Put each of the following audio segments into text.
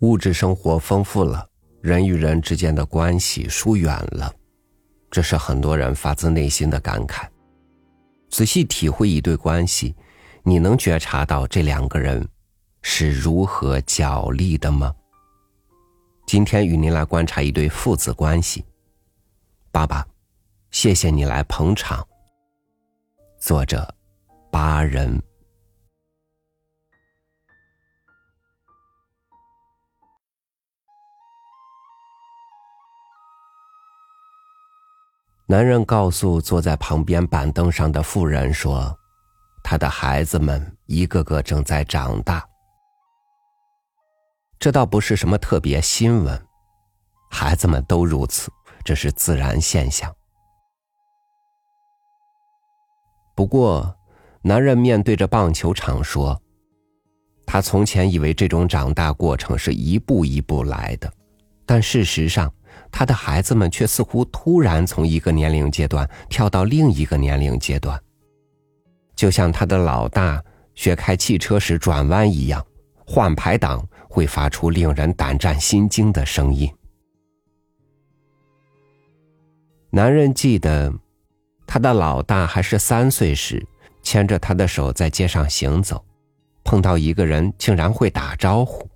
物质生活丰富了，人与人之间的关系疏远了，这是很多人发自内心的感慨。仔细体会一对关系，你能觉察到这两个人是如何角力的吗？今天与您来观察一对父子关系。爸爸，谢谢你来捧场。作者：八人。男人告诉坐在旁边板凳上的妇人说：“他的孩子们一个个正在长大。这倒不是什么特别新闻，孩子们都如此，这是自然现象。不过，男人面对着棒球场说：他从前以为这种长大过程是一步一步来的，但事实上。”他的孩子们却似乎突然从一个年龄阶段跳到另一个年龄阶段，就像他的老大学开汽车时转弯一样，换排档会发出令人胆战心惊的声音。男人记得，他的老大还是三岁时，牵着他的手在街上行走，碰到一个人竟然会打招呼。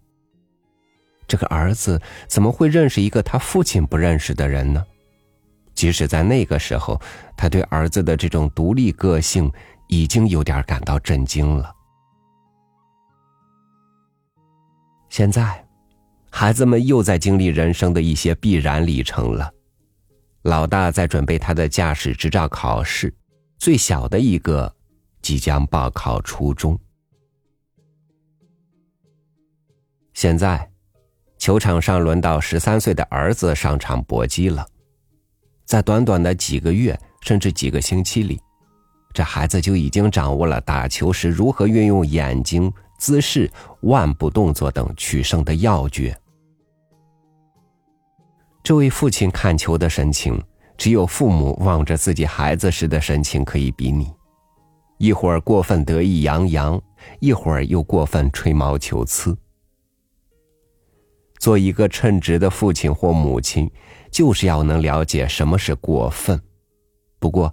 这个儿子怎么会认识一个他父亲不认识的人呢？即使在那个时候，他对儿子的这种独立个性已经有点感到震惊了。现在，孩子们又在经历人生的一些必然历程了。老大在准备他的驾驶执照考试，最小的一个即将报考初中。现在。球场上轮到十三岁的儿子上场搏击了，在短短的几个月甚至几个星期里，这孩子就已经掌握了打球时如何运用眼睛、姿势、腕部动作等取胜的要诀。这位父亲看球的神情，只有父母望着自己孩子时的神情可以比拟，一会儿过分得意洋洋，一会儿又过分吹毛求疵。做一个称职的父亲或母亲，就是要能了解什么是过分。不过，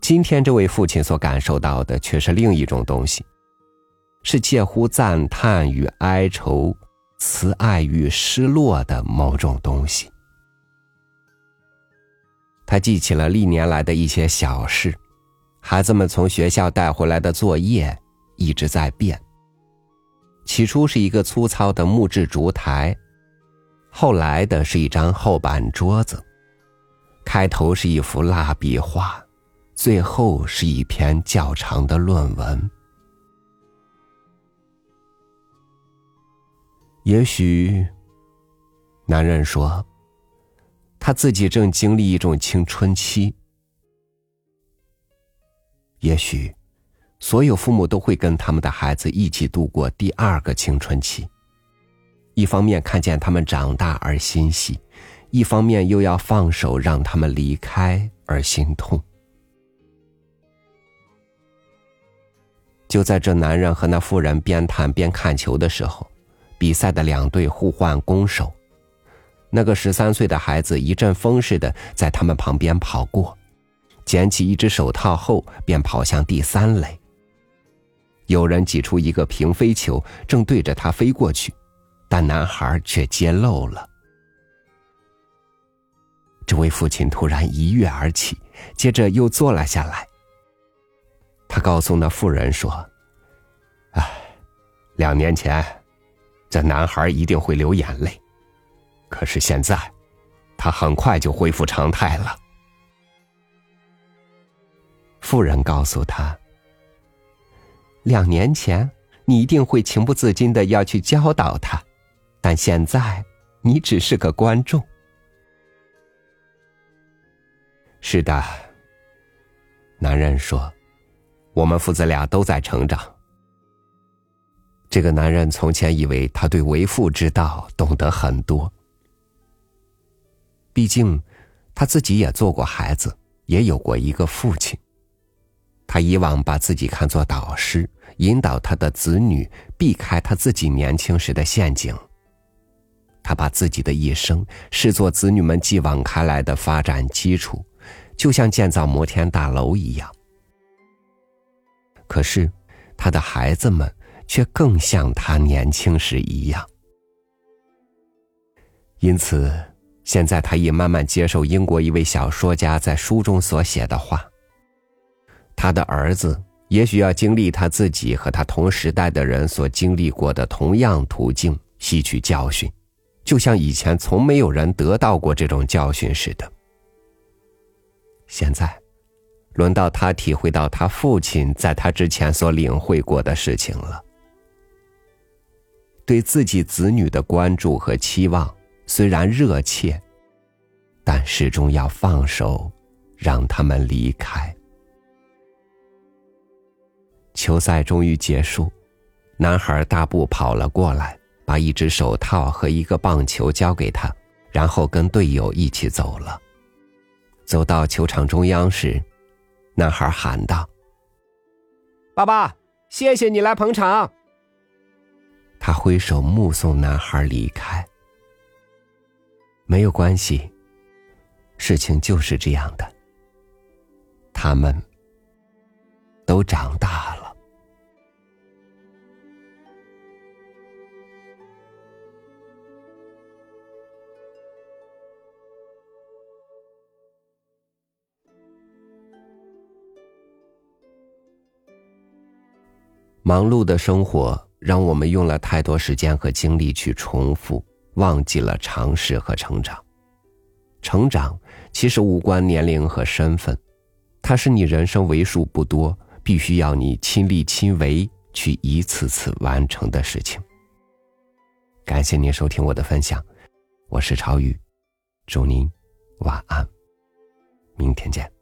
今天这位父亲所感受到的却是另一种东西，是介乎赞叹与哀愁、慈爱与失落的某种东西。他记起了历年来的一些小事，孩子们从学校带回来的作业一直在变。起初是一个粗糙的木质烛台。后来的是一张厚板桌子，开头是一幅蜡笔画，最后是一篇较长的论文。也许，男人说，他自己正经历一种青春期。也许，所有父母都会跟他们的孩子一起度过第二个青春期。一方面看见他们长大而欣喜，一方面又要放手让他们离开而心痛。就在这男人和那妇人边谈边看球的时候，比赛的两队互换攻守。那个十三岁的孩子一阵风似的在他们旁边跑过，捡起一只手套后便跑向第三垒。有人挤出一个平飞球，正对着他飞过去。但男孩却揭露了。这位父亲突然一跃而起，接着又坐了下来。他告诉那妇人说：“哎，两年前，这男孩一定会流眼泪，可是现在，他很快就恢复常态了。”妇人告诉他：“两年前，你一定会情不自禁的要去教导他。”但现在，你只是个观众。是的，男人说：“我们父子俩都在成长。”这个男人从前以为他对为父之道懂得很多，毕竟他自己也做过孩子，也有过一个父亲。他以往把自己看作导师，引导他的子女避开他自己年轻时的陷阱。他把自己的一生视作子女们继往开来的发展基础，就像建造摩天大楼一样。可是，他的孩子们却更像他年轻时一样。因此，现在他已慢慢接受英国一位小说家在书中所写的话：他的儿子也许要经历他自己和他同时代的人所经历过的同样途径，吸取教训。就像以前从没有人得到过这种教训似的。现在，轮到他体会到他父亲在他之前所领会过的事情了。对自己子女的关注和期望虽然热切，但始终要放手，让他们离开。球赛终于结束，男孩大步跑了过来。把一只手套和一个棒球交给他，然后跟队友一起走了。走到球场中央时，男孩喊道：“爸爸，谢谢你来捧场。”他挥手目送男孩离开。没有关系，事情就是这样的。他们都长大。忙碌的生活让我们用了太多时间和精力去重复，忘记了尝试和成长。成长其实无关年龄和身份，它是你人生为数不多必须要你亲力亲为去一次次完成的事情。感谢您收听我的分享，我是朝宇，祝您晚安，明天见。